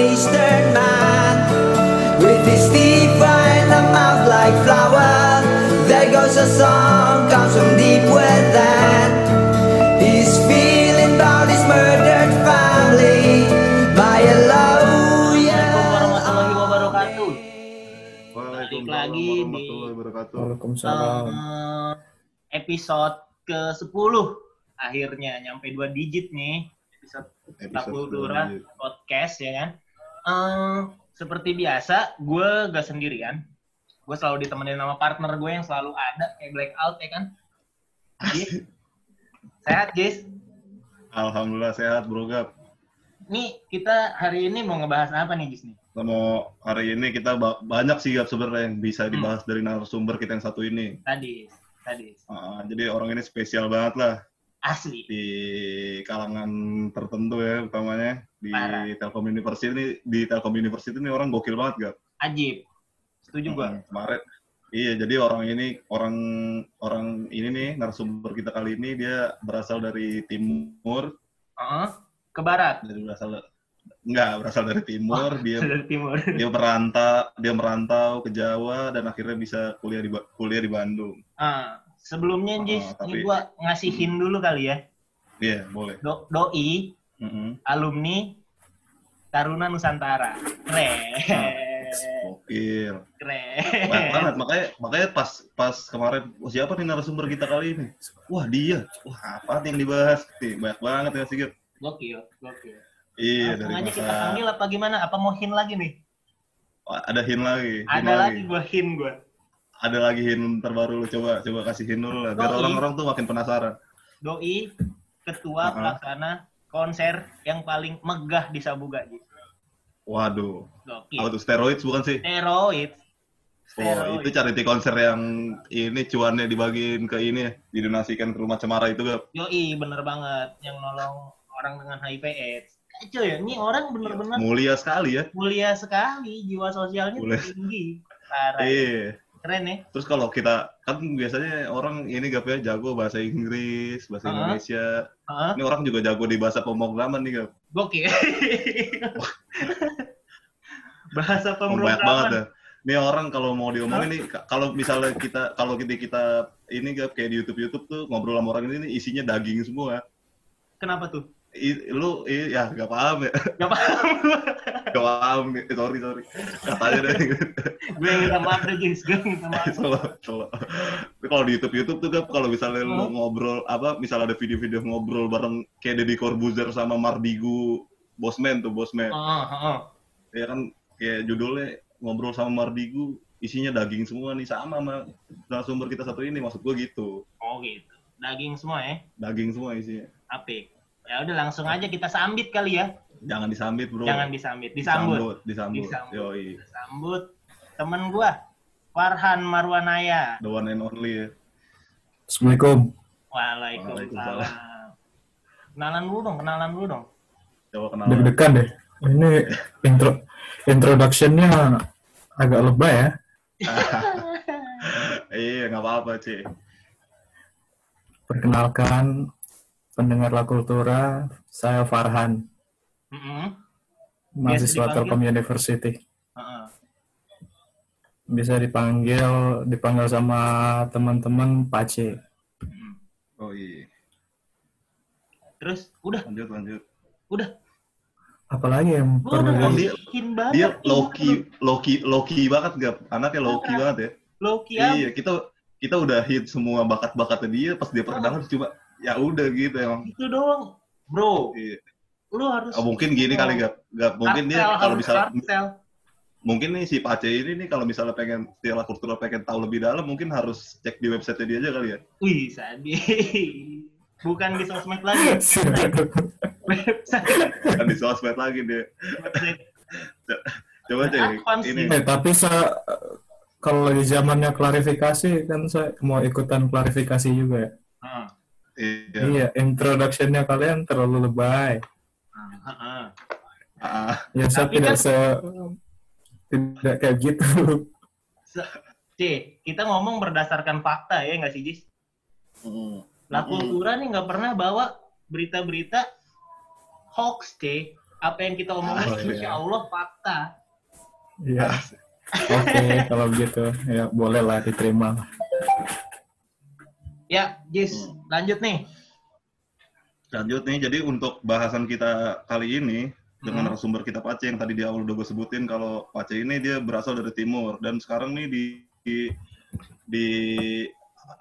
an Eastern man with his teeth in a mouth like flour. There goes a song comes from deep within. He's feeling about his murdered family. My Assalamualaikum lawyer. warahmatullahi wabarakatuh. Waalaikumsalam lagi di- warahmatullahi wabarakatuh. Waalaikumsalam. Eh, episode ke-10 akhirnya nyampe dua digit nih episode Episode lanjut. podcast ya kan. Eh, seperti biasa, gue gak sendirian. Gue selalu ditemenin sama partner gue yang selalu ada kayak blackout ya kan. Gis. Sehat Gis. Alhamdulillah sehat bro Gap. Nih kita hari ini mau ngebahas apa nih Gis nih? Kita mau hari ini kita ba- banyak sih Gap sebenarnya yang bisa Hmm. dibahas dari narasumber kita yang satu ini. Tadi, tadi Ah, jadi orang ini spesial banget lah asli. di kalangan tertentu ya utamanya di Parah. Telkom University ini di Telkom University ini orang gokil banget Gap. Ajib. Setuju gue. Hmm, Kemarin Iya, jadi orang ini orang orang ini nih narasumber kita kali ini dia berasal dari timur, Heeh. Ke barat. dari berasal enggak berasal dari timur, dia Dari timur. dia merantau dia merantau ke Jawa dan akhirnya bisa kuliah di kuliah di Bandung. Ah, sebelumnya Oh, Jis, tapi- ini gua ngasihin dulu kali ya. Iya, boleh. Do doi Mm-mm. alumni Taruna Nusantara. Keren. Gokil. Keren. Banyak banget makanya makanya pas pas kemarin "Wah, siapa nih narasumber kita kali ini? Wah, dia. Wah, apa yang dibahas? Nih, banyak banget ya Sigit. Gokil, gokil. Iya, Langsung dari aja masa kita panggil apa gimana? Apa mau hin lagi nih? Wah, ada hin lagi. hin Ada lagi gua hin gua. Ada lagi hin terbaru lu coba coba kasih hin dulu lah biar orang-orang tuh makin penasaran. Doi ketua Uh-uh. pelaksana konser yang paling megah di Sabuga, Jis. Waduh. Gokil. Tuh steroids bukan sih? Steroid. Oh, itu charity konser yang ini cuannya dibagiin ke ini ya, didonasikan ke rumah cemara itu gak? Yoi, bener banget. Yang nolong orang dengan HIV AIDS. Kacau ya, ini orang bener-bener Mulia sekali ya. mulia sekali. Jiwa sosialnya Mulia. tinggi. Parah. ya. Iya. Keren ya. Terus kalau kita kan biasanya orang ini gap ya jago bahasa Inggris, bahasa Uh-huh. Indonesia. Hah? Ini orang juga jago di bahasa pemrograman nih gap. Gokil. Bahasa Oh, banyak banget pemrograman. ya. Ini orang kalau mau diomongin nih, ka- kalau misalnya kita kalau kita kita ini gap kayak di YouTube YouTube tuh ngobrol sama orang ini isinya daging semua. Kenapa tuh? I, lu i, ya gak paham ya, Gak paham gak paham. Sorry sorry. Katanya deh. Gue minta maaf deh, guys. Gue minta maaf. Salah. Tapi kalau di YouTube YouTube tuh kan kalau misalnya lu Hmm. ngobrol apa misalnya ada video-video ngobrol bareng kayak Deddy Corbuzier sama Mardigu Bosman tuh Bosman. Oh, oh. Ya kan kayak judulnya ngobrol sama Mardigu isinya daging semua nih sama sama narasumber kita satu ini maksud gua gitu. Oh gitu. Daging semua ya. Daging semua isinya. Apik. Ya udah langsung aja kita sambit kali ya. Jangan disambit, Bro. Jangan disambit, disambut. disambut. Disambut. Yoi. Sambut temen gua Farhan Marwanaya. The one and only ya. Assalamualaikum. Waalaikumsalam. Kenalan dulu dong, kenalan dulu dong. Coba kenalan. Deg-degan deh. Ini intro introduction-nya agak lebay ya. Iya, nggak apa-apa, Ci. Perkenalkan pendengar La Kultura, saya Farhan, Mm-mm. mahasiswa dipanggil? Telkom University. Heeh. Bisa dipanggil dipanggil sama teman-teman Pace. Oh iya. Terus udah, Lanjut, lanjut. udah. Apalagi yang Gua udah perlu di- dia- banget. Dia. Loki, Loki, Loki banget gak? Anaknya Loki banget ya. Loki Iya, kita kita udah hit semua bakat-bakatnya dia pas dia perkenalan cuma ya udah gitu emang. itu doang. Bro, Iya. lu harus Oh, mungkin gini kali gak? Gak mungkin dia kalau bisa mungkin nih si Pace ini nih kalau misalnya pengen Stella Kultura pengen tahu lebih dalam mungkin harus cek di website dia aja kali ya. Wih, Sadi. Bukan di sosmed lagi. Website. Kan di sosmed lagi dia. Coba cek ini. Eh, tapi sa kalau lagi zamannya klarifikasi kan saya mau ikutan klarifikasi juga ya. Heeh. Iya. Iya, introduction-nya kalian terlalu lebay. Heeh. Ah, Ya saya Tapi tidak kan- se tidak kayak gitu. Se- C, kita ngomong berdasarkan fakta ya nggak sih, Jis? mm. La Kultura nih nggak pernah bawa berita-berita hoax, C. apa yang kita omongin Oh, iya. insya Allah fakta. Iya. Oke, kalau begitu ya boleh lah diterima. Ya, Jis, Hmm. lanjut nih. Lanjut nih, jadi untuk bahasan kita kali ini dengan Hmm. narasumber kita Pace yang tadi di awal udah gue sebutin kalau Pace ini dia berasal dari timur dan sekarang nih di di, di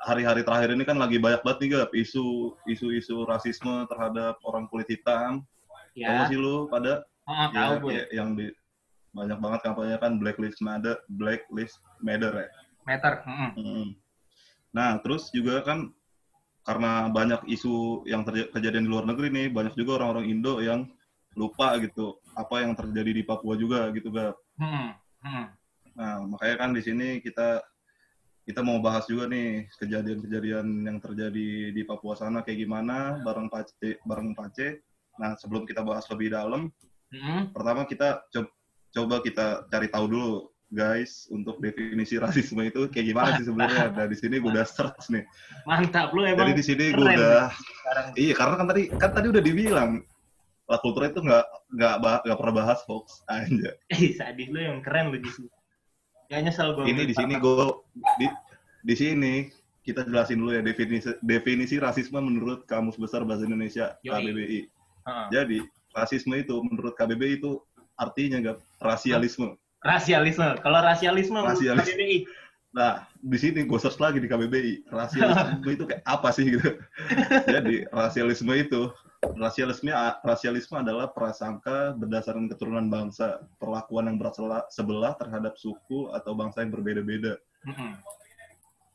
hari-hari terakhir ini kan lagi banyak banget nih Gap isu isu-isu rasisme terhadap orang kulit hitam. Tahu Ya, nggak sih lu pada tahu ya, gue. ya, yang di banyak banget kampanye kan Black Lives Matter, Black Lives Matter ya. Meter. mm-mm. Mm. Nah, terus juga kan karena banyak isu yang kejadian di luar negeri nih, banyak juga orang-orang Indo yang lupa gitu apa yang terjadi di Papua juga gitu, Gap. Mm-mm. Mm-mm. Nah, makanya kan di sini kita kita mau bahas juga nih kejadian-kejadian yang terjadi di Papua sana kayak gimana bareng Pace, bareng Pace. Nah, sebelum kita bahas lebih dalam, Mm-mm. pertama kita co- coba kita cari tahu dulu guys untuk definisi rasisme itu kayak gimana sih sebenarnya. Nah, di sini gue udah search nih. Mantap lu emang. Jadi di sini gue udah sekarang. iya karena kan tadi kan tadi udah dibilang La Cultura itu nggak nggak nggak pernah bahas hoax aja. Ih, sadis lu yang keren lu Jis. Ya nyesel gue. Ini di sini gue di di sini kita jelasin dulu ya definisi definisi rasisme menurut Kamus Besar Bahasa Indonesia Yoi. KBBI. Heeh. Jadi rasisme itu menurut KBBI itu artinya nggak rasialisme. Rasialisme. Kalau rasialisme menurut Rasialis- KBBI. Nah, di sini gue search lagi di KBBI. Rasialisme itu kayak apa sih gitu. Jadi, rasialisme itu rasialisme rasialisme adalah prasangka berdasarkan keturunan bangsa, perlakuan yang bersela- sebelah terhadap suku atau bangsa yang berbeda-beda.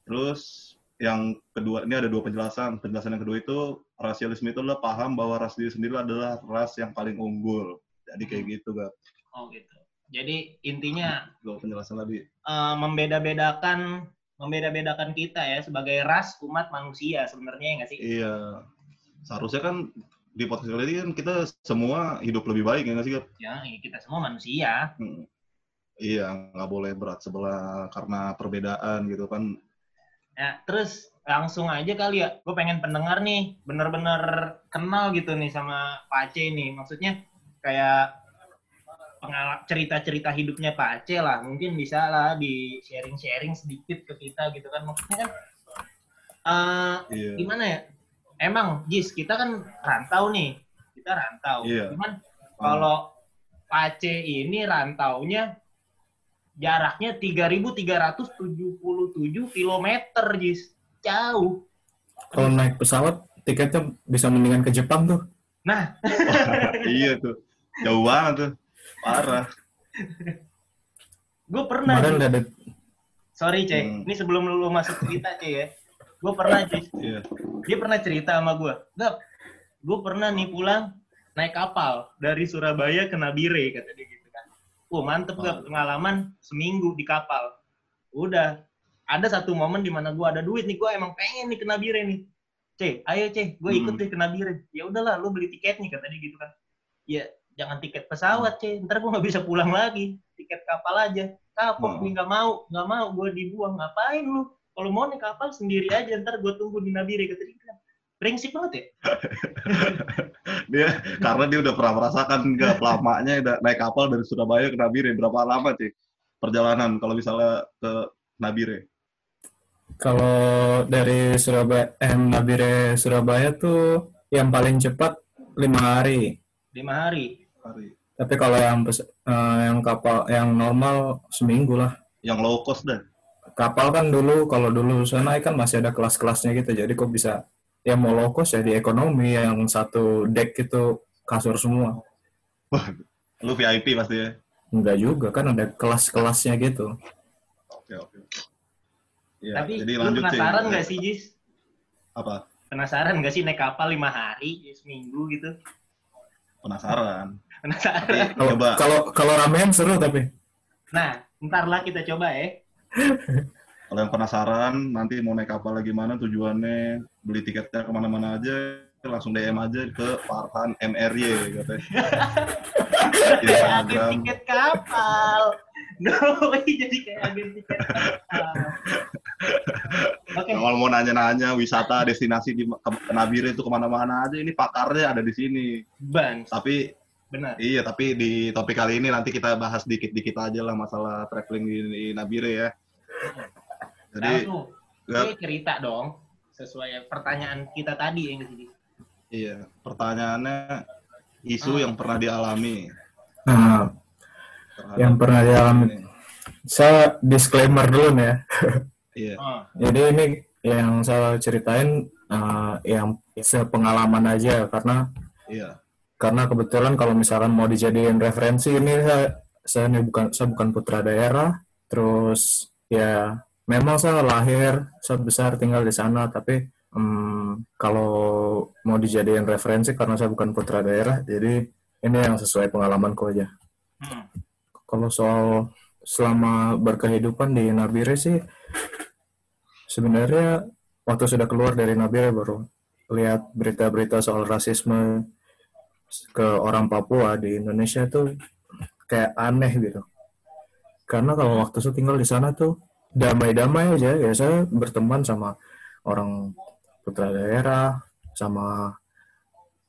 Terus yang kedua ini ada dua penjelasan. Penjelasan yang kedua itu rasialisme itu adalah paham bahwa ras diri sendiri adalah ras yang paling unggul. Jadi kayak gitu, gak? Oh gitu. Jadi intinya Dua penjelasan lagi. eh, membeda-bedakan membeda-bedakan kita ya sebagai ras umat manusia sebenarnya ya nggak sih? Iya. Seharusnya kan di podcast kali ini kan kita semua hidup lebih baik ya nggak sih, Gap? Ya, ya, kita semua manusia. Hmm. Iya, nggak boleh berat sebelah karena perbedaan gitu kan. Ya, terus langsung aja kali ya, gue pengen pendengar nih, bener-bener kenal gitu nih sama Pak Aceh nih. Maksudnya kayak cerita-cerita hidupnya Pak Aceh lah, mungkin bisa lah di sharing-sharing sedikit ke kita gitu kan. Maksudnya kan, eh, Iya. gimana ya? Emang, Jis, kita kan rantau nih, kita rantau. Iya. Cuman kalau Pak Aceh ini rantaunya jaraknya 3.377 km, Jis. Jauh. Kalau naik pesawat tiketnya bisa mendingan ke Jepang tuh. Nah, iya tuh. Jauh banget tuh. Parah. gue pernah, Kemarin udah ada sorry, Ce. Hmm. Ini sebelum lu masuk cerita, Ce ya. Gue pernah, Jis. Iya. Dia pernah cerita sama gue. Gap, gue pernah nih pulang naik kapal dari Surabaya ke Nabire, kata dia gitu kan. Wah, mantep, Gap. Oh. Pengalaman seminggu di kapal. Udah. Ada satu momen di mana gue ada duit nih, gue emang pengen nih ke Nabire nih. C, ayo C, gue ikut Hmm. deh ke Nabire. Ya udahlah, lu beli tiketnya kata dia gitu kan. Ya, jangan tiket pesawat C, ntar gue nggak bisa pulang lagi. Tiket kapal aja. Kapok, Hmm. gue nggak mau, nggak mau, gue dibuang. Ngapain lu? Kalau mau naik kapal sendiri aja, ntar gue tunggu di Nabire kata dia. kan. Brengsek banget ya? Dia karena dia udah pernah merasakan nggak lamanya udah naik kapal dari Surabaya ke Nabire berapa lama sih perjalanan kalau misalnya ke Nabire? kalau dari Surabaya eh, Nabire Surabaya tuh yang paling cepat lima hari. Lima hari. Hari. Tapi kalau yang pes- eh, yang kapal yang normal seminggu lah. Yang low cost dah. Kapal kan dulu kalau dulu sana kan masih ada kelas-kelasnya gitu. Jadi kok bisa ya mau low cost ya di ekonomi yang satu deck itu kasur semua. Lu VIP pasti ya. Enggak juga kan ada kelas-kelasnya gitu. Oke oke. Ya, Tapi jadi lu lanjut penasaran nggak sih, Jis? Apa? Penasaran nggak sih naik kapal lima hari, seminggu gitu? Penasaran. Penasaran? Kalau coba kalau kalau ramean seru tapi Nah, ntar lah kita coba ya. kalau yang penasaran nanti mau naik kapal lagi mana tujuannya beli tiketnya ke mana-mana aja langsung DM aja ke Farhan MRY katanya. Kayak agen tiket kapal. No, jadi kayak agen tiket kapal. Oke, Kalau mau nanya-nanya wisata destinasi di Nabire itu ke mana-mana aja ini pakarnya ada di sini. ban. Tapi Benar. Iya, tapi di topik kali ini nanti kita bahas dikit-dikit aja lah masalah traveling di, di Nabire ya. Jadi, ya, Gue cerita dong sesuai pertanyaan kita tadi yang di sini. iya, pertanyaannya isu Ah. yang pernah dialami. Nah, terhadap- yang pernah dialami. Saya disclaimer dulu nih ya. Iya, Oh, Jadi ini yang saya ceritain eh, yang sepengalaman aja karena iya, karena kebetulan kalau misalkan mau dijadiin referensi ini saya saya ini bukan saya bukan putra daerah. Terus ya memang saya lahir saya besar tinggal di sana. Tapi hmm, kalau mau dijadiin referensi karena saya bukan putra daerah jadi ini yang sesuai pengalamanku aja. Hmm. kalau soal selama berkehidupan di Nabire sih sebenarnya waktu sudah keluar dari Nabire baru lihat berita-berita soal rasisme ke orang Papua di Indonesia tuh kayak aneh gitu. Karena kalau waktu saya tinggal di sana tuh damai-damai aja ya saya berteman sama orang putra daerah sama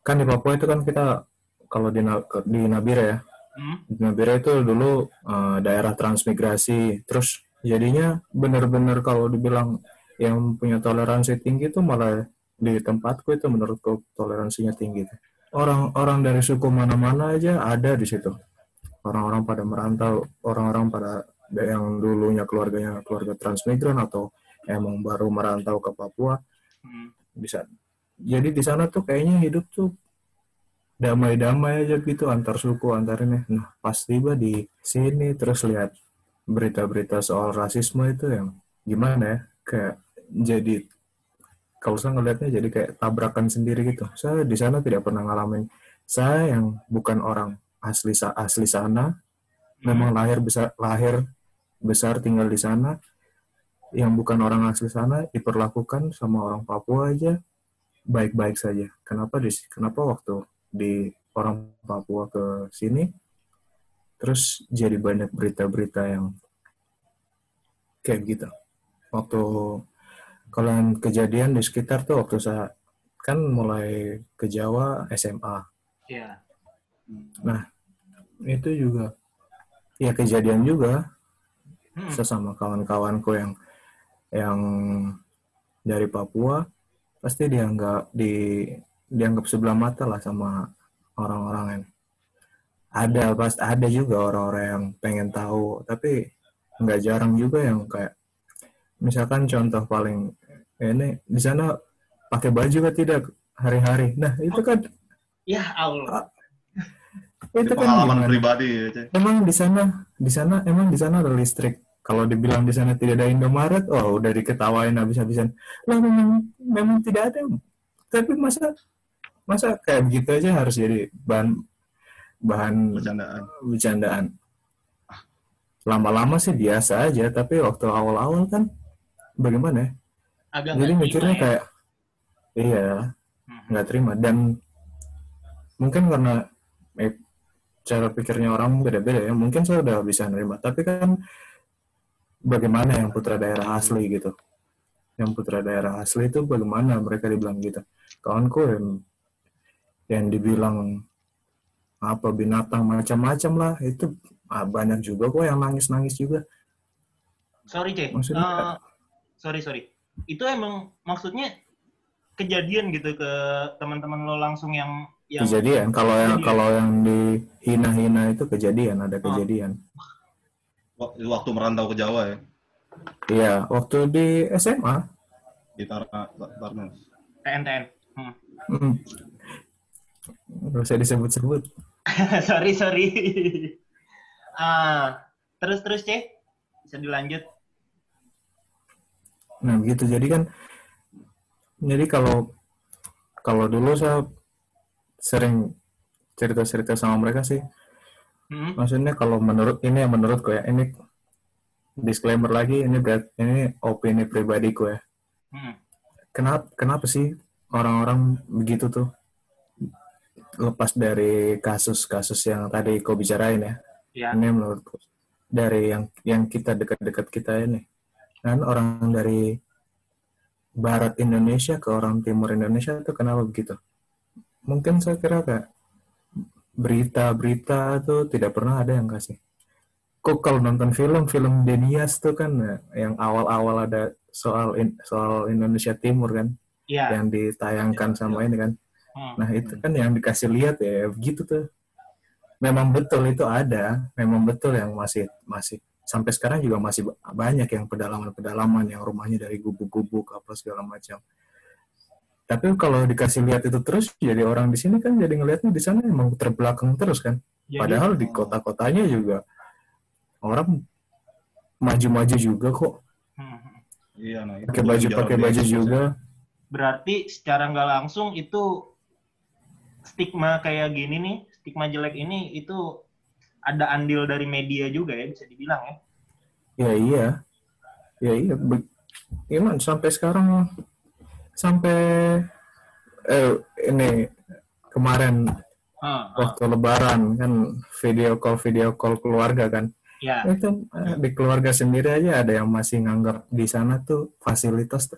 kan di Papua itu kan kita kalau di di Nabire ya Hmm. Nabire itu dulu eh, daerah transmigrasi. Terus jadinya benar-benar kalau dibilang yang punya toleransi tinggi itu malah di tempatku itu menurutku toleransinya tinggi. Orang-orang dari suku mana-mana aja ada di situ. Orang-orang pada merantau, orang-orang pada yang dulunya keluarganya keluarga transmigran atau emang baru merantau ke Papua Hmm. bisa. Jadi di sana tuh kayaknya hidup tuh damai-damai aja gitu antar suku antar ini. Nah pas tiba di sini terus lihat berita-berita soal rasisme itu yang gimana ya kayak jadi kalau saya ngelihatnya jadi kayak tabrakan sendiri gitu. Saya di sana tidak pernah ngalamin. Saya yang bukan orang asli asli sana, memang lahir besar lahir besar tinggal di sana, yang bukan orang asli sana diperlakukan sama orang Papua aja baik-baik saja. Kenapa di kenapa waktu di orang Papua ke sini terus jadi banyak berita-berita yang kayak gitu. Waktu kalau yang kejadian di sekitar tuh waktu saya kan mulai ke Jawa SMA. Iya. Itu juga ya kejadian juga Hmm. saya sama kawan-kawanku yang yang dari Papua pasti dianggap di dianggap sebelah mata lah sama orang-orang yang ada pasti ada juga orang-orang yang pengen tahu tapi nggak jarang juga yang kayak misalkan contoh paling ini di sana pakai baju kan tidak hari-hari nah itu kan Ya Allah. itu itu kan pengalaman gimana? pribadi ya. Emang di sana, di sana emang di sana ada listrik. Kalau dibilang di sana tidak ada Indomaret, oh udah diketawain habis-habisan. Lah memang memang tidak ada. Tapi masa masa kayak begitu aja harus jadi bahan bahan Bercandaan. bercandaan. Lama-lama sih biasa aja, tapi waktu awal-awal kan bagaimana ya? Agak Jadi mikirnya ya. kayak iya, Hmm. nggak terima dan mungkin karena eh, cara pikirnya orang beda-beda ya mungkin saya udah bisa nerima tapi kan bagaimana yang putra daerah asli gitu yang putra daerah asli itu bagaimana mereka dibilang gitu kawanku yang yang dibilang apa binatang macam-macam lah itu ah, banyak juga kok yang nangis-nangis juga Sorry, Cek. Maksudnya- Eh, sorry, sorry. Itu emang maksudnya kejadian gitu ke teman-teman lo langsung yang yang kejadian kalau yang Kejadian. kalau yang dihina-hina itu kejadian ada kejadian Wak- Waktu merantau ke Jawa ya, iya waktu di SMA di Tar Tarnas. TNTN. Hmm. Hmm. Gak usah disebut-sebut. sorry, sorry. ah, terus terus, Cek. Bisa dilanjut. Nah begitu. Jadi kan, jadi kalau kalau dulu saya sering cerita-cerita sama mereka sih. Hmm. Maksudnya kalau menurut ini yang menurutku ya, ini disclaimer lagi, ini berat, ini opini pribadiku ya. Hmm. Kenapa kenapa sih orang-orang begitu tuh? Lepas dari kasus-kasus yang tadi kau bicarain ya. Ya. ini menurutku dari yang yang kita dekat-dekat kita ini kan orang dari barat Indonesia ke orang timur Indonesia itu kenapa begitu mungkin saya kira kayak berita-berita tuh tidak pernah ada yang kasih. Kok kalau nonton film, film Denias tuh kan eh, yang awal-awal ada soal in- soal Indonesia Timur kan, Iya. yang ditayangkan sama ini kan. Hmm. Nah itu kan yang dikasih lihat ya begitu tuh. Memang betul itu ada, memang betul yang masih masih sampai sekarang juga masih ba- banyak yang pedalaman-pedalaman yang rumahnya dari gubuk-gubuk apa segala macam. Tapi kalau dikasih lihat itu terus, jadi orang di sini kan jadi ngelihatnya di sana emang terbelakang terus kan. Jadi, Padahal di kota-kotanya juga orang maju-maju juga kok. hmm. Iya, nah itu Pakai baju pakai baju juga. berarti secara nggak langsung itu stigma kayak gini nih, stigma jelek ini itu ada andil dari media juga ya bisa dibilang ya. Ya iya. Ya iya. Be- Gimana sampai sekarang sampai eh ini kemarin Ah, ah, waktu lebaran kan video call video call keluarga kan. ya, Itu eh, di keluarga sendiri aja ada yang masih nganggap di sana tuh fasilitas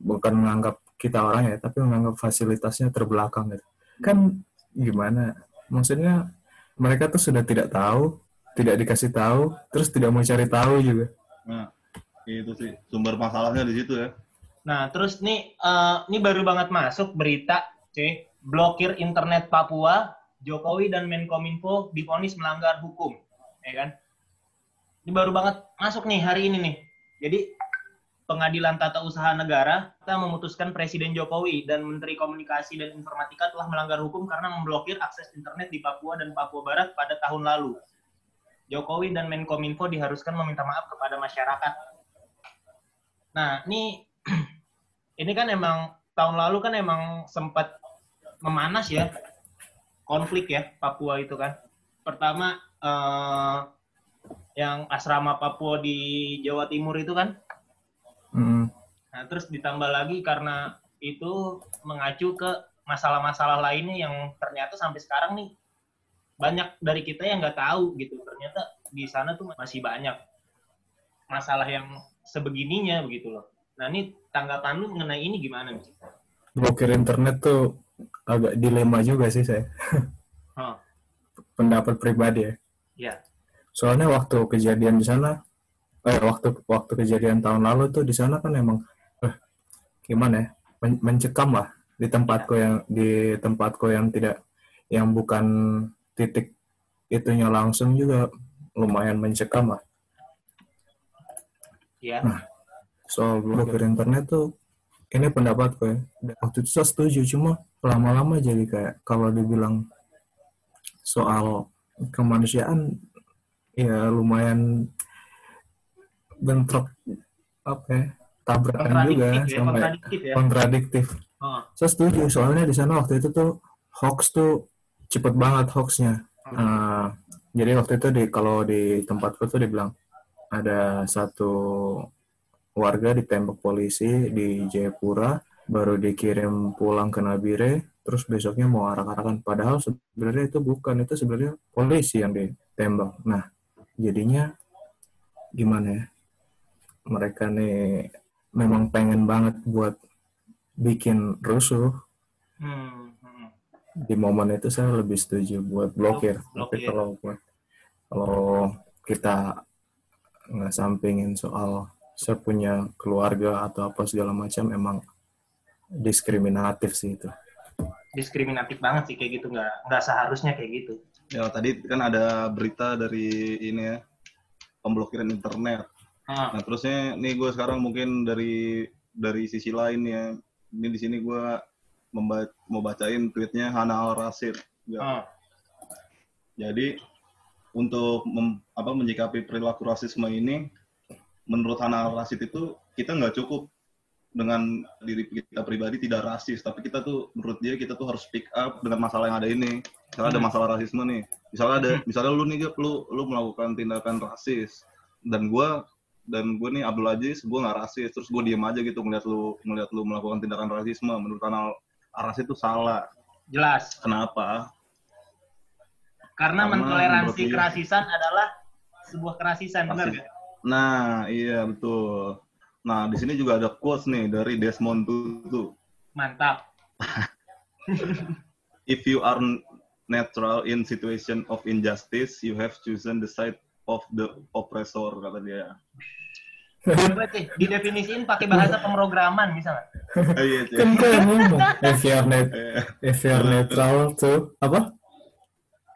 bukan menganggap kita orang ya, tapi menganggap fasilitasnya terbelakang gitu. Kan gimana? Maksudnya mereka tuh sudah tidak tahu, tidak dikasih tahu, terus tidak mau cari tahu juga. Nah, itu sih sumber masalahnya di situ ya. Nah, terus nih, eh, ini baru banget masuk berita, cuy. Blokir internet Papua, Jokowi dan Menkominfo divonis melanggar hukum, ya kan? Ini baru banget masuk nih hari ini nih. Jadi Pengadilan Tata Usaha Negara kita memutuskan Presiden Jokowi dan Menteri Komunikasi dan Informatika telah melanggar hukum karena memblokir akses internet di Papua dan Papua Barat pada tahun lalu. Jokowi dan Menkominfo diharuskan meminta maaf kepada masyarakat. Nah, ini ini kan emang tahun lalu kan emang sempat memanas ya konflik ya Papua itu kan. Pertama eh, yang asrama Papua di Jawa Timur itu kan. Hmm. Nah, terus ditambah lagi karena itu mengacu ke masalah-masalah lainnya yang ternyata sampai sekarang nih banyak dari kita yang nggak tahu gitu. Ternyata di sana tuh masih banyak masalah yang sebegininya begitu loh. Nah, ini tanggapan lu mengenai ini gimana nih? Blokir internet tuh agak dilema juga sih saya. Hah, Pendapat pribadi ya. ya. Soalnya waktu kejadian di sana, eh waktu waktu kejadian tahun lalu tuh di sana kan emang, eh, gimana ya, men- mencekam lah di tempatku yang di tempatku yang tidak, yang bukan titik itunya langsung juga lumayan mencekam lah. Ya. Soal blokir internet tuh, ini pendapatku ya. Waktu itu saya setuju, cuma lama-lama jadi kayak kalau dibilang soal kemanusiaan ya lumayan bentrok. Apa ya tabrakan juga ya, sampai kontradiktif ya. kontradiktif. Oh, Saya setuju soalnya di sana waktu itu tuh hoax tuh cepet banget hoaxnya. Nah, jadi waktu itu di kalau di tempatku tuh dibilang ada satu warga ditembak polisi di Jayapura baru dikirim pulang ke Nabire terus besoknya mau arak-arakan padahal sebenarnya itu bukan itu sebenarnya polisi yang ditembak. Nah jadinya gimana ya mereka nih memang pengen banget buat bikin rusuh hmm, hmm. di momen itu saya lebih setuju buat blokir tapi Blokir. kalau buat kalau kita nggak sampingin soal saya punya keluarga atau apa segala macam emang diskriminatif sih itu diskriminatif banget sih kayak gitu nggak nggak seharusnya kayak gitu Ya tadi kan ada berita dari ini ya pemblokiran internet. Ah, Nah terusnya nih gue sekarang mungkin dari dari sisi lain ya. Ini di sini gue memba- mau bacain tweetnya Hana Al Rasid. Ya. ah, Jadi untuk mem- apa menyikapi perilaku rasisme ini, menurut Hana Al Rasid itu kita nggak cukup dengan diri kita pribadi tidak rasis, tapi kita tuh menurut dia kita tuh harus speak up dengan masalah yang ada ini. Misalnya ada Hmm. masalah rasisme nih, misalnya ada, misalnya lu nih lu lu melakukan tindakan rasis dan gua dan gue nih Abdul Aziz, gue nggak rasis, terus gue diem aja gitu ngeliat lu ngeliat lu melakukan tindakan rasisme. Menurut Hana Al Rasid itu salah. jelas Kenapa? karena Karena mentoleransi kerasisan adalah sebuah kerasisan benar nggak? Nah, iya betul. Nah, di sini juga ada quotes nih dari Desmond Tutu. mantap If you are neutral in situation of injustice, you have chosen the side of the oppressor kata dia. Coba sih, didefinisiin pakai bahasa pemrograman misalnya. Eh, iya, Cek. kan if you're net Eh, if you're neutral to apa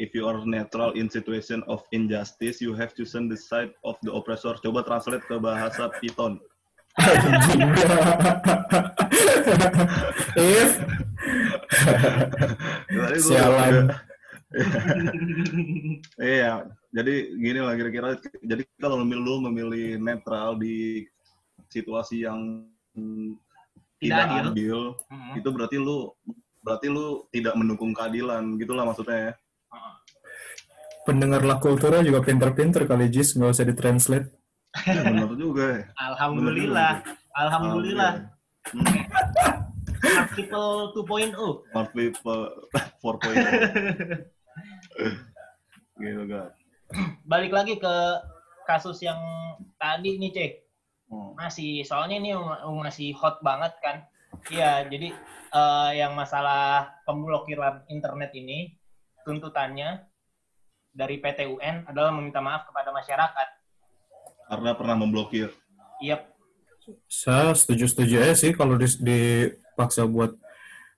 If you are neutral in situation of injustice, you have chosen the side of the oppressor. Coba translate ke bahasa Python. If Sialan. Iya, jadi gini lah kira-kira. Jadi kalau memilih lu memilih netral di situasi yang mm, Tidak tidak adil. adil, Mm-mm. itu berarti lu berarti lu tidak mendukung keadilan, gitulah maksudnya ya. pendengar lah kultura juga pinter-pinter kali Jis nggak usah ditranslate Ya, benar juga ya. Alhamdulillah. Alhamdulillah. Hmm, Smart People 2.0. Smart people 4.0. gitu kan. Balik lagi ke kasus yang tadi nih, Cek. Hmm. Masih, soalnya ini masih hot banget kan. Iya, jadi eh, yang masalah pemblokiran internet ini, tuntutannya dari PT UN adalah meminta maaf kepada masyarakat. Karena pernah memblokir. Iya, saya setuju-setuju aja sih kalau dipaksa buat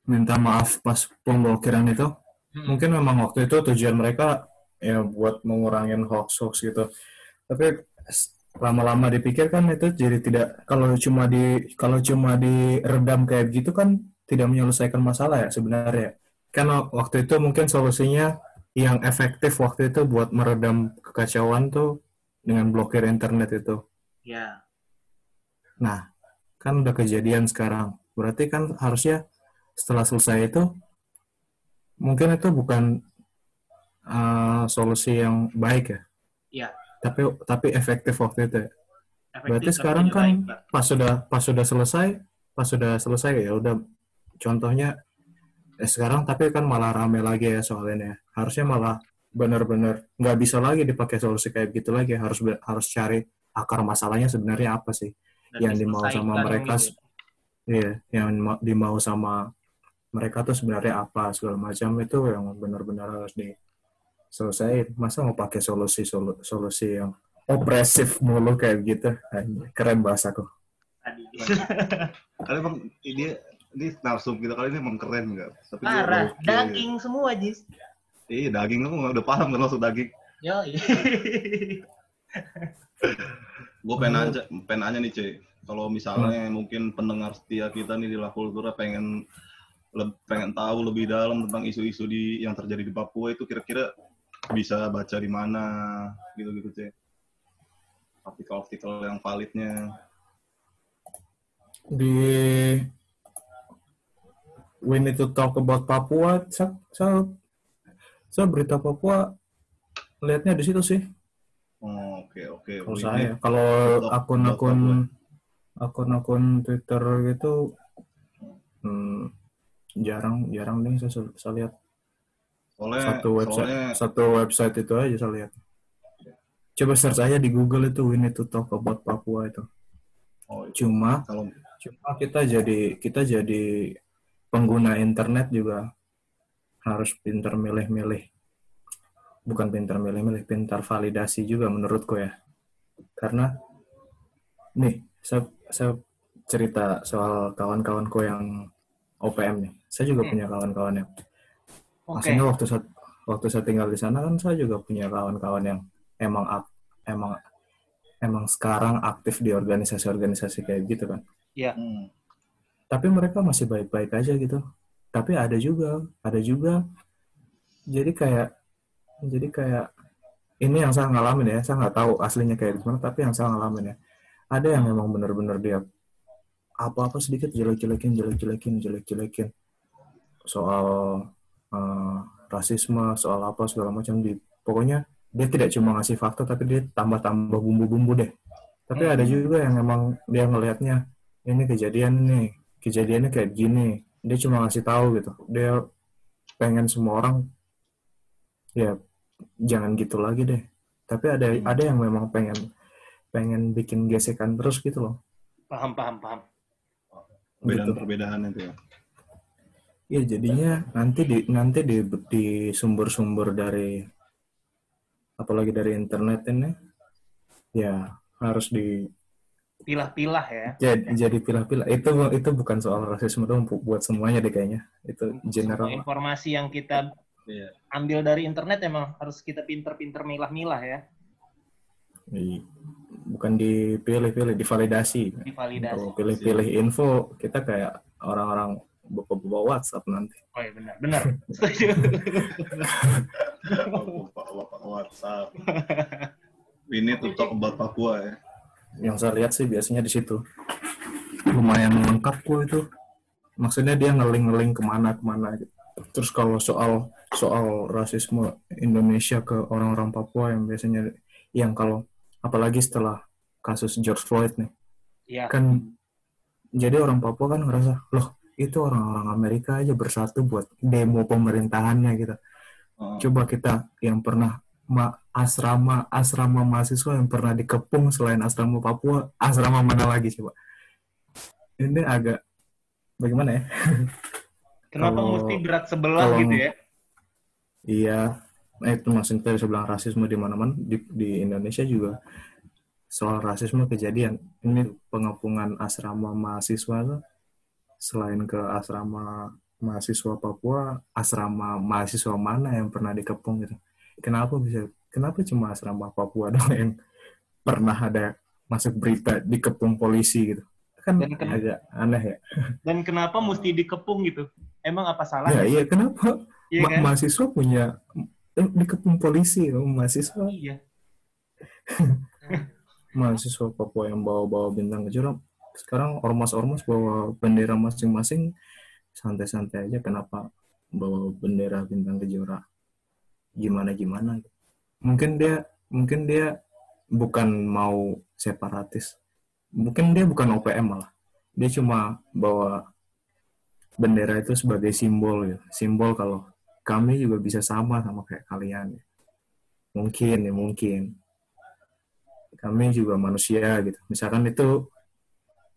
minta maaf pas pemblokiran itu Hmm. mungkin memang waktu itu tujuan mereka ya buat mengurangin hoax-hoax gitu tapi lama-lama dipikir kan itu jadi tidak kalau cuma di kalau cuma diredam kayak gitu kan tidak menyelesaikan masalah ya sebenarnya kan waktu itu mungkin solusinya yang efektif waktu itu buat meredam kekacauan tuh dengan blokir internet itu ya. Nah, kan udah kejadian sekarang. Berarti kan harusnya setelah selesai itu, mungkin itu bukan uh, solusi yang baik ya. Iya. Tapi tapi efektif waktu itu. ya. Efektif Berarti sekarang kan baik, pas sudah pas sudah selesai, pas sudah selesai ya udah. Contohnya eh, sekarang tapi kan malah rame lagi ya soal ini ya. Harusnya malah benar-benar nggak bisa lagi dipakai solusi kayak gitu lagi. Harus harus cari akar masalahnya sebenarnya apa sih? Dan yang dimau sama mereka gitu. iya yang ma- dimau sama mereka tuh sebenarnya apa segala macam itu yang benar-benar harus diselesaikan masa mau pakai solusi solu- solusi yang opresif mulu kayak gitu keren bahasaku. Kali emang ini ini narsum kita kali ini emang keren nggak? Tapi Parah, oke. daging semua, Jis. Iya daging kamu udah paham kan maksud daging. Yo, Gue pengen nanya, pengen nanya nih cuy. Kalau misalnya mungkin pendengar setia kita nih di La Kultura pengen pengen tahu lebih dalam tentang isu-isu di yang terjadi di Papua itu kira-kira bisa baca di mana gitu-gitu cuy. Artikel-artikel yang validnya. di we need to talk about Papua saya saya, saya berita Papua lihatnya di situ sih Oh, Oke oke. kalau saya kalau akun-akun akun-akun Twitter gitu hmm, jarang jarang nih saya, saya lihat. Soalnya, satu website soalnya satu website itu aja saya lihat. Coba search aja di Google itu we need to talk about Papua itu. Oh, cuma kalau cuma kita jadi kita jadi pengguna internet juga harus pintar milih-milih. Bukan pintar milih-milih pintar validasi juga menurutku ya. Karena nih saya, saya cerita soal kawan-kawanku yang OPM nih. Saya juga Hmm. punya kawan-kawan yang Oke. maksudnya waktu saya waktu saya tinggal di sana kan saya juga punya kawan-kawan yang emang emang emang sekarang aktif di organisasi-organisasi kayak gitu kan. Hmm, tapi mereka masih baik-baik aja gitu. Tapi ada juga ada juga. Jadi kayak jadi kayak ini yang saya ngalamin ya saya nggak tahu aslinya kayak gimana tapi yang saya ngalamin ya ada yang memang benar-benar dia apa-apa sedikit jelek-jelekin jelek-jelekin jelek-jelekin. Soal eh, rasisme soal apa segala macam di pokoknya dia tidak cuma ngasih fakta tapi dia tambah-tambah bumbu-bumbu deh. Tapi ada juga yang memang dia ngelihatnya ini kejadian nih kejadiannya kayak gini. Dia cuma ngasih tahu gitu. Dia pengen semua orang ya jangan gitu lagi deh. Tapi ada Hmm. ada yang memang pengen pengen bikin gesekan terus gitu loh. Paham, paham, paham. Perbedaan Gitu. perbedaan itu ya. ya jadinya nanti di nanti di di sumber-sumber dari apalagi dari internet ini ya harus di Pilah-pilah ya. jadi jadi pilah-pilah itu itu bukan soal rasisme dong bu- buat semuanya deh kayaknya itu Semua general informasi yang kita Iya. ambil dari internet emang harus kita pinter-pinter milah-milah ya. Iya. bukan dipilih-pilih divalidasi Divalidasi. kalau pilih-pilih info kita kayak orang-orang bawa-bawa WhatsApp nanti Oh iya benar, benar. Setuju. Bapak, WhatsApp. Ini to talk about Papua ya. yang saya lihat sih biasanya di situ lumayan lengkap kok itu maksudnya dia ngeling-ngeling ke mana ke mana gitu. terus kalau soal soal rasisme Indonesia ke orang-orang Papua yang biasanya yang kalau apalagi setelah kasus George Floyd nih. Iya. kan jadi orang Papua kan ngerasa loh itu orang-orang Amerika aja bersatu buat demo pemerintahannya gitu. Oh, coba kita yang pernah ma- asrama asrama mahasiswa yang pernah dikepung selain asrama Papua asrama mana lagi coba? Ini agak bagaimana ya? Kenapa Kalau- mesti berat sebelah gitu ya? iya nah itu tadi saya bilang rasisme di mana-mana di, di Indonesia juga soal rasisme kejadian ini pengepungan asrama mahasiswa tuh selain ke asrama mahasiswa Papua asrama mahasiswa mana yang pernah dikepung gitu kenapa bisa kenapa cuma asrama Papua dong yang pernah ada masuk berita dikepung polisi gitu kan Dan ken- agak aneh ya Dan kenapa mesti dikepung gitu? Emang apa ya salahnya? iya kenapa Iya Ma- kan? mahasiswa punya eh, dikepung polisi loh mahasiswa. Iya. mahasiswa Papua yang bawa-bawa bintang kejora sekarang ormas-ormas bawa bendera masing-masing. Santai-santai aja kenapa bawa bendera bintang kejora gimana gimana mungkin dia mungkin dia bukan mau separatis. Mungkin dia bukan OPM malah. Dia cuma bawa bendera itu sebagai simbol ya. Simbol kalau kami juga bisa sama sama kayak kalian mungkin ya mungkin kami juga manusia gitu. Misalkan itu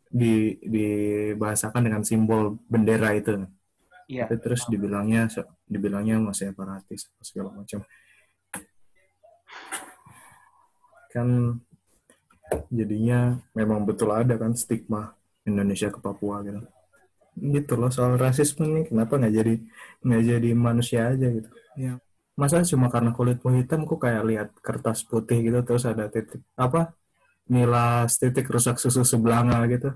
di dibahasakan dengan simbol bendera itu. Iya. Tapi terus dibilangnya dibilangnya masih separatis segala macam. Kan jadinya memang betul ada kan stigma Indonesia ke Papua gitu. Gitu loh soal rasisme nih kenapa nggak jadi nggak jadi manusia aja gitu. Ya masa cuma karena kulitmu hitam kok kayak lihat kertas putih gitu terus ada titik apa nilas titik rusak susu sebelanga gitu.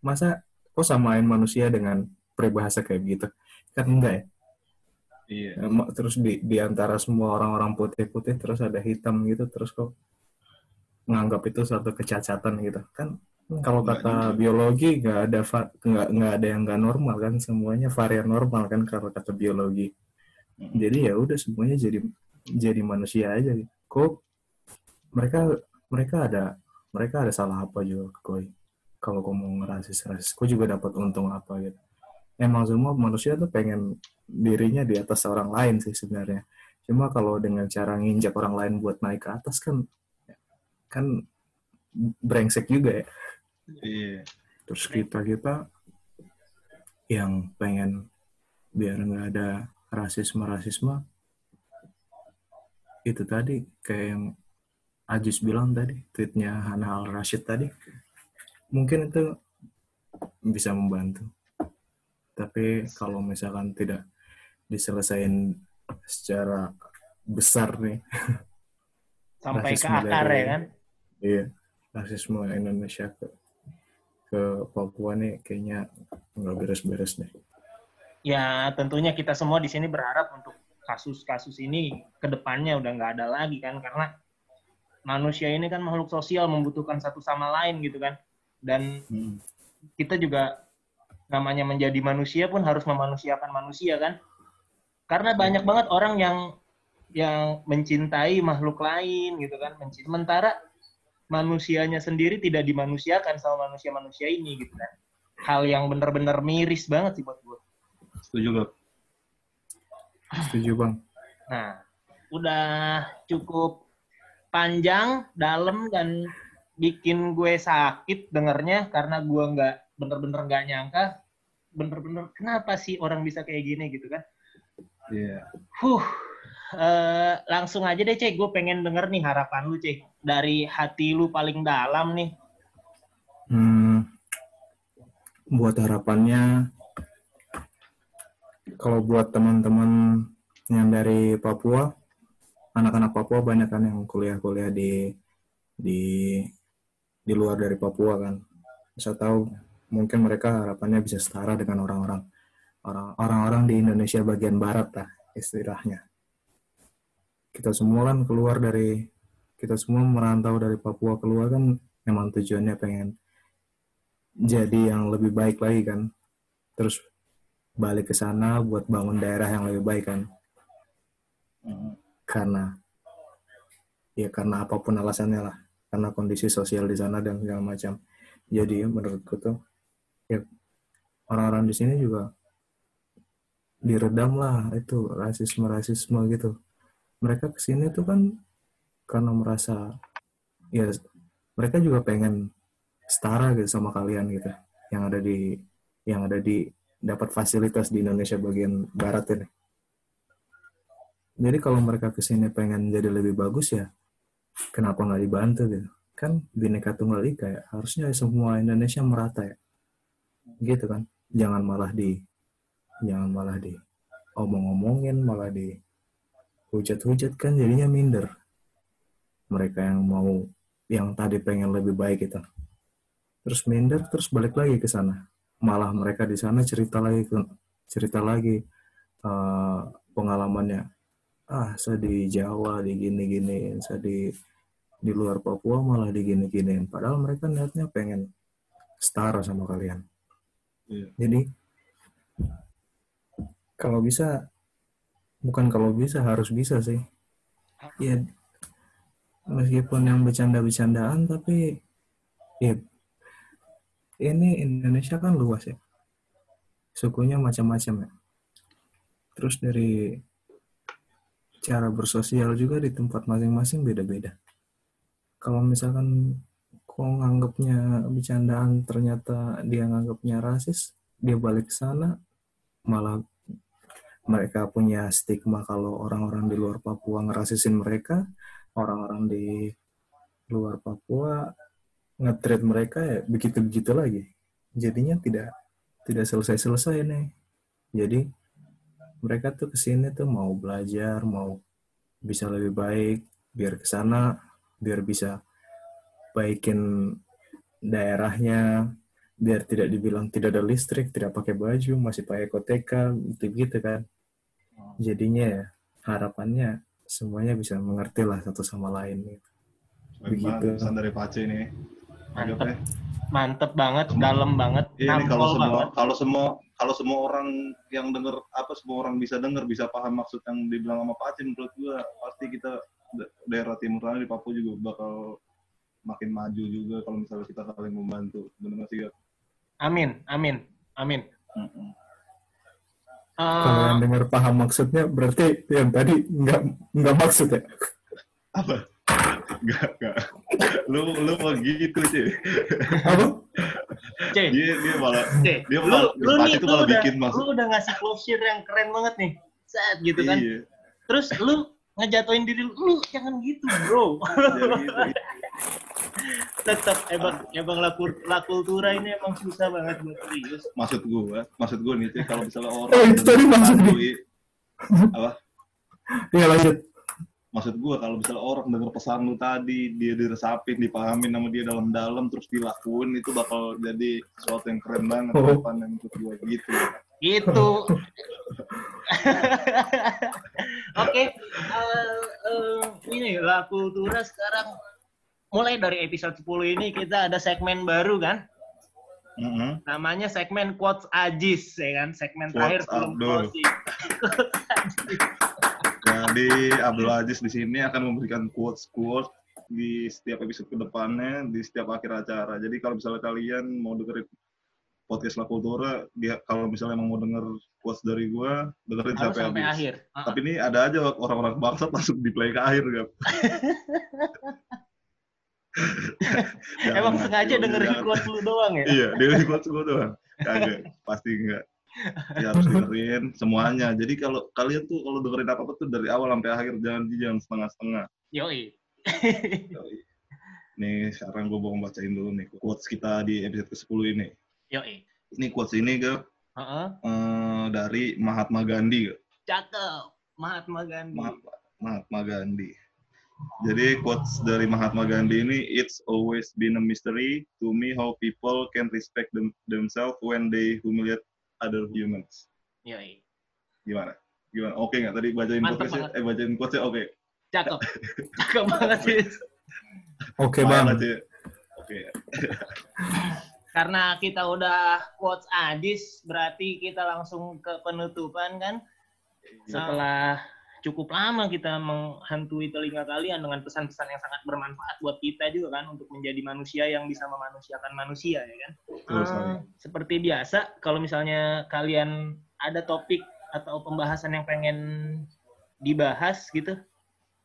Masa kok samain manusia dengan peribahasa kayak gitu? Kan enggak ya? Iya. Em- terus di di antara semua orang-orang putih-putih terus ada hitam gitu terus kok menganggap itu suatu kecacatan gitu. Kan kalau Enggak kata biologi nggak ada nggak nggak ada yang nggak normal kan semuanya varian normal kan kalau kata biologi. Jadi ya udah semuanya jadi jadi manusia aja. Kok mereka mereka ada mereka ada salah apa juga koi? Kalau kau mau ngerasis rasis kau juga dapat untung apa gitu? Emang semua manusia tuh pengen dirinya di atas orang lain sih sebenarnya. Cuma kalau dengan cara nginjak orang lain buat naik ke atas kan kan brengsek juga ya Iya. terus kita kita yang pengen biar nggak ada rasisme rasisme itu tadi kayak yang Ajis bilang tadi tweetnya Hana Al Rashid tadi mungkin itu bisa membantu tapi kalau misalkan tidak diselesain secara besar nih Sampai ke akar dari- ya kan? iya rasisme Indonesia ke ke Papua nih kayaknya nggak beres-beres deh. Ya tentunya kita semua di sini berharap untuk kasus-kasus ini ke depannya udah nggak ada lagi kan karena manusia ini kan makhluk sosial membutuhkan satu sama lain gitu kan. Dan Hmm. kita juga namanya menjadi manusia pun harus memanusiakan manusia kan. Karena banyak banget orang yang yang mencintai makhluk lain gitu kan. Mencintai sementara manusianya sendiri tidak dimanusiakan sama manusia-manusia ini gitu kan. Hal yang benar-benar miris banget sih buat gue Setuju gak? setuju bang. Nah, udah cukup panjang, dalam, dan bikin gue sakit dengernya karena gue nggak bener-bener nggak nyangka bener-bener kenapa sih orang bisa kayak gini gitu kan? Iya. Huh, eh, langsung aja deh cek, gue pengen denger nih harapan lu cek dari hati lu paling dalam nih. Hmm, buat harapannya, kalau buat teman-teman yang dari Papua, anak-anak Papua banyak kan yang kuliah-kuliah di di di luar dari Papua kan. Bisa tahu mungkin mereka harapannya bisa setara dengan orang-orang orang- orang-orang di Indonesia bagian barat lah istilahnya. Kita semua kan keluar dari kita semua merantau dari Papua keluar kan memang tujuannya pengen jadi yang lebih baik lagi kan. Terus balik ke sana buat bangun daerah yang lebih baik kan. Karena ya karena apa pun alasannya lah. Karena kondisi sosial di sana dan segala macam. Jadi menurutku tuh ya orang-orang di sini juga diredam lah itu rasisme-rasisme gitu. Mereka ke sini tuh kan karena merasa ya mereka juga pengen setara gitu sama kalian gitu yang ada di yang ada di dapat fasilitas di Indonesia bagian barat ini. Jadi kalau mereka ke sini pengen jadi lebih bagus ya kenapa nggak dibantu gitu? Kan bineka tunggal ika ya harusnya semua Indonesia merata ya, gitu kan? Jangan malah di jangan malah di omong-omongin malah di hujat-hujat kan jadinya minder. Mereka yang mau yang tadi pengen lebih baik itu. Terus minder terus balik lagi ke sana. Malah mereka di sana cerita lagi cerita lagi eh, pengalamannya. Ah saya di Jawa di gini-gini. Saya di di luar Papua malah di gini-giniin. Padahal mereka niatnya pengen setara sama kalian. Iya. jadi kalau bisa bukan kalau bisa harus bisa sih. Ya meskipun yang bercanda-bercandaan tapi ya ini Indonesia kan luas ya. Sukunya macam-macam ya. Terus dari cara bersosial juga di tempat masing-masing beda-beda. Kalau misalkan kok nganggapnya bercandaan ternyata dia nganggapnya rasis dia balik ke sana malah mereka punya stigma kalau orang-orang di luar Papua ngerasisin mereka orang-orang di luar Papua nge-treat mereka ya begitu-begitu lagi. Jadinya tidak tidak selesai-selesai nih. Jadi mereka tuh ke sini tuh mau belajar, mau bisa lebih baik, biar ke sana, biar bisa baikin daerahnya, biar tidak dibilang tidak ada listrik, tidak pakai baju, masih pakai koteka, gitu-gitu kan. Jadinya ya harapannya semuanya bisa mengerti lah satu sama lain. gitu. Begitu. pesan dari Pace ini. Mantep. Anggapnya. Mantep banget, dalam banget, Iya nih kalau semua banget. kalau semua kalau semua orang yang denger apa semua orang bisa denger bisa paham maksud yang dibilang sama Pace menurut gua pasti kita da- daerah timur sana di Papua juga bakal makin maju juga kalau misalnya kita saling membantu. Benar nggak sih? Amin, amin, amin. Kalau yang dengar paham maksudnya berarti yang tadi nggak nggak maksud ya? Apa? Gak, gak. Lu lu mau gitu sih. Apa? C, Dia dia malah C, dia lu, malah- lu Pace nih, tuh lu malah udah, bikin maksud- lu udah ngasih closure yang keren banget nih. Saat gitu kan. Iya. Terus lu ngejatuhin diri lu, lu jangan gitu bro. Dia gitu. Tetap emang, emang la, kul- la kultura ini emang susah banget buat serius. Maksud gua, maksud gua nih kalau misalnya orang Oh, itu tadi maksudnya. Doi- apa? Iya lanjut. maksud gua kalau misalnya orang denger pesan lu tadi dia diresapin dipahamin sama dia dalam-dalam terus dilakuin itu bakal jadi sesuatu yang keren banget Oh. ke depan yang menurut gua gitu Gitu. Oke, eh, eh, ini La Kultura sekarang mulai dari episode 10 ini kita ada segmen baru kan? Mm-mm. Namanya segmen Quotes Ajis ya kan? Segmen terakhir Quotes sebelum Abdul. closing. jadi Abdul Aziz di sini akan memberikan quotes quotes di setiap episode ke depannya di setiap akhir acara jadi kalau misalnya kalian mau dengerin podcast La Cultura dia kalau misalnya emang mau denger quotes dari gua dengerin Harus sampai, sampai habis. akhir. Ah, Tapi ini ada aja orang-orang bangsat langsung di play ke akhir, Gap. Emang sengaja dengerin quotes lu doang ya? Iya, dengerin quotes gue doang. Kagak, pasti enggak. Ya harus dengerin semuanya. Jadi kalau kalian tuh kalau dengerin apa-apa tuh dari awal sampai akhir jangan jangan setengah-setengah. Yoi. Yoi. Nih sekarang gue mau bacain dulu nih quotes kita di episode ke-10 ini. Yoi. Ini quotes ini Gap, Heeh. eh, dari Mahatma Gandhi. Cakep. Mahatma Gandhi. Mahatma, Mahatma Gandhi. Jadi quotes dari Mahatma Gandhi ini, it's always been a mystery to me how people can respect them, themselves when they humiliate other humans. Yoi. Gimana? Gimana? Oke nggak? Tadi bacain quotesnya? Eh bacain quotesnya oke. Cakep. Cakep banget sih. Oke Lumayan bang. Oke. Karena kita udah quotes Adis, berarti kita langsung ke penutupan kan. Setelah cukup lama kita menghantui telinga kalian dengan pesan-pesan yang sangat bermanfaat buat kita juga kan untuk menjadi manusia yang bisa memanusiakan manusia ya kan. Betul. Eh, seperti biasa, kalau misalnya kalian ada topik atau pembahasan yang pengen dibahas gitu,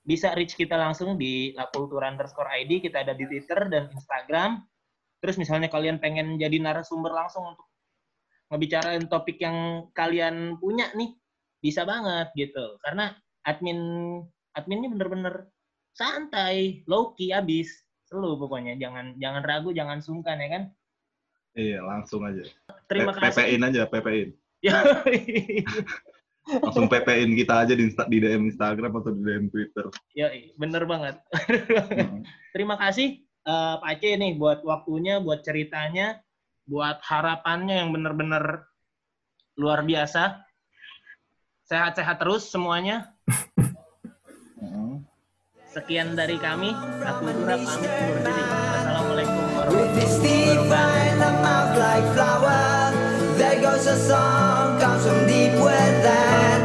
bisa reach kita langsung di lakultura underscore ID, kita ada di Twitter dan Instagram. Terus misalnya kalian pengen jadi narasumber langsung untuk ngebicarain topik yang kalian punya nih, bisa banget gitu. Karena admin adminnya bener-bener santai, low key abis, selu pokoknya. Jangan jangan ragu, jangan sungkan ya kan. Iya, langsung aja. Terima P- kasih. PPin aja, PPin. Langsung PPin kita aja di, Insta- di DM Instagram atau di DM Twitter. Yoi, bener banget. Hmm. Terima kasih eh, Pak Aceh nih buat waktunya, buat ceritanya, buat harapannya yang bener-bener luar biasa. Sehat-sehat terus semuanya. Sekian dari kami. Aku Dura pamit undur diri. Assalamualaikum warahmatullahi wabarakatuh. comes from deep within.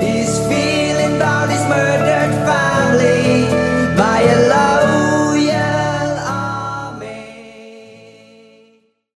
He's feeling about his murder.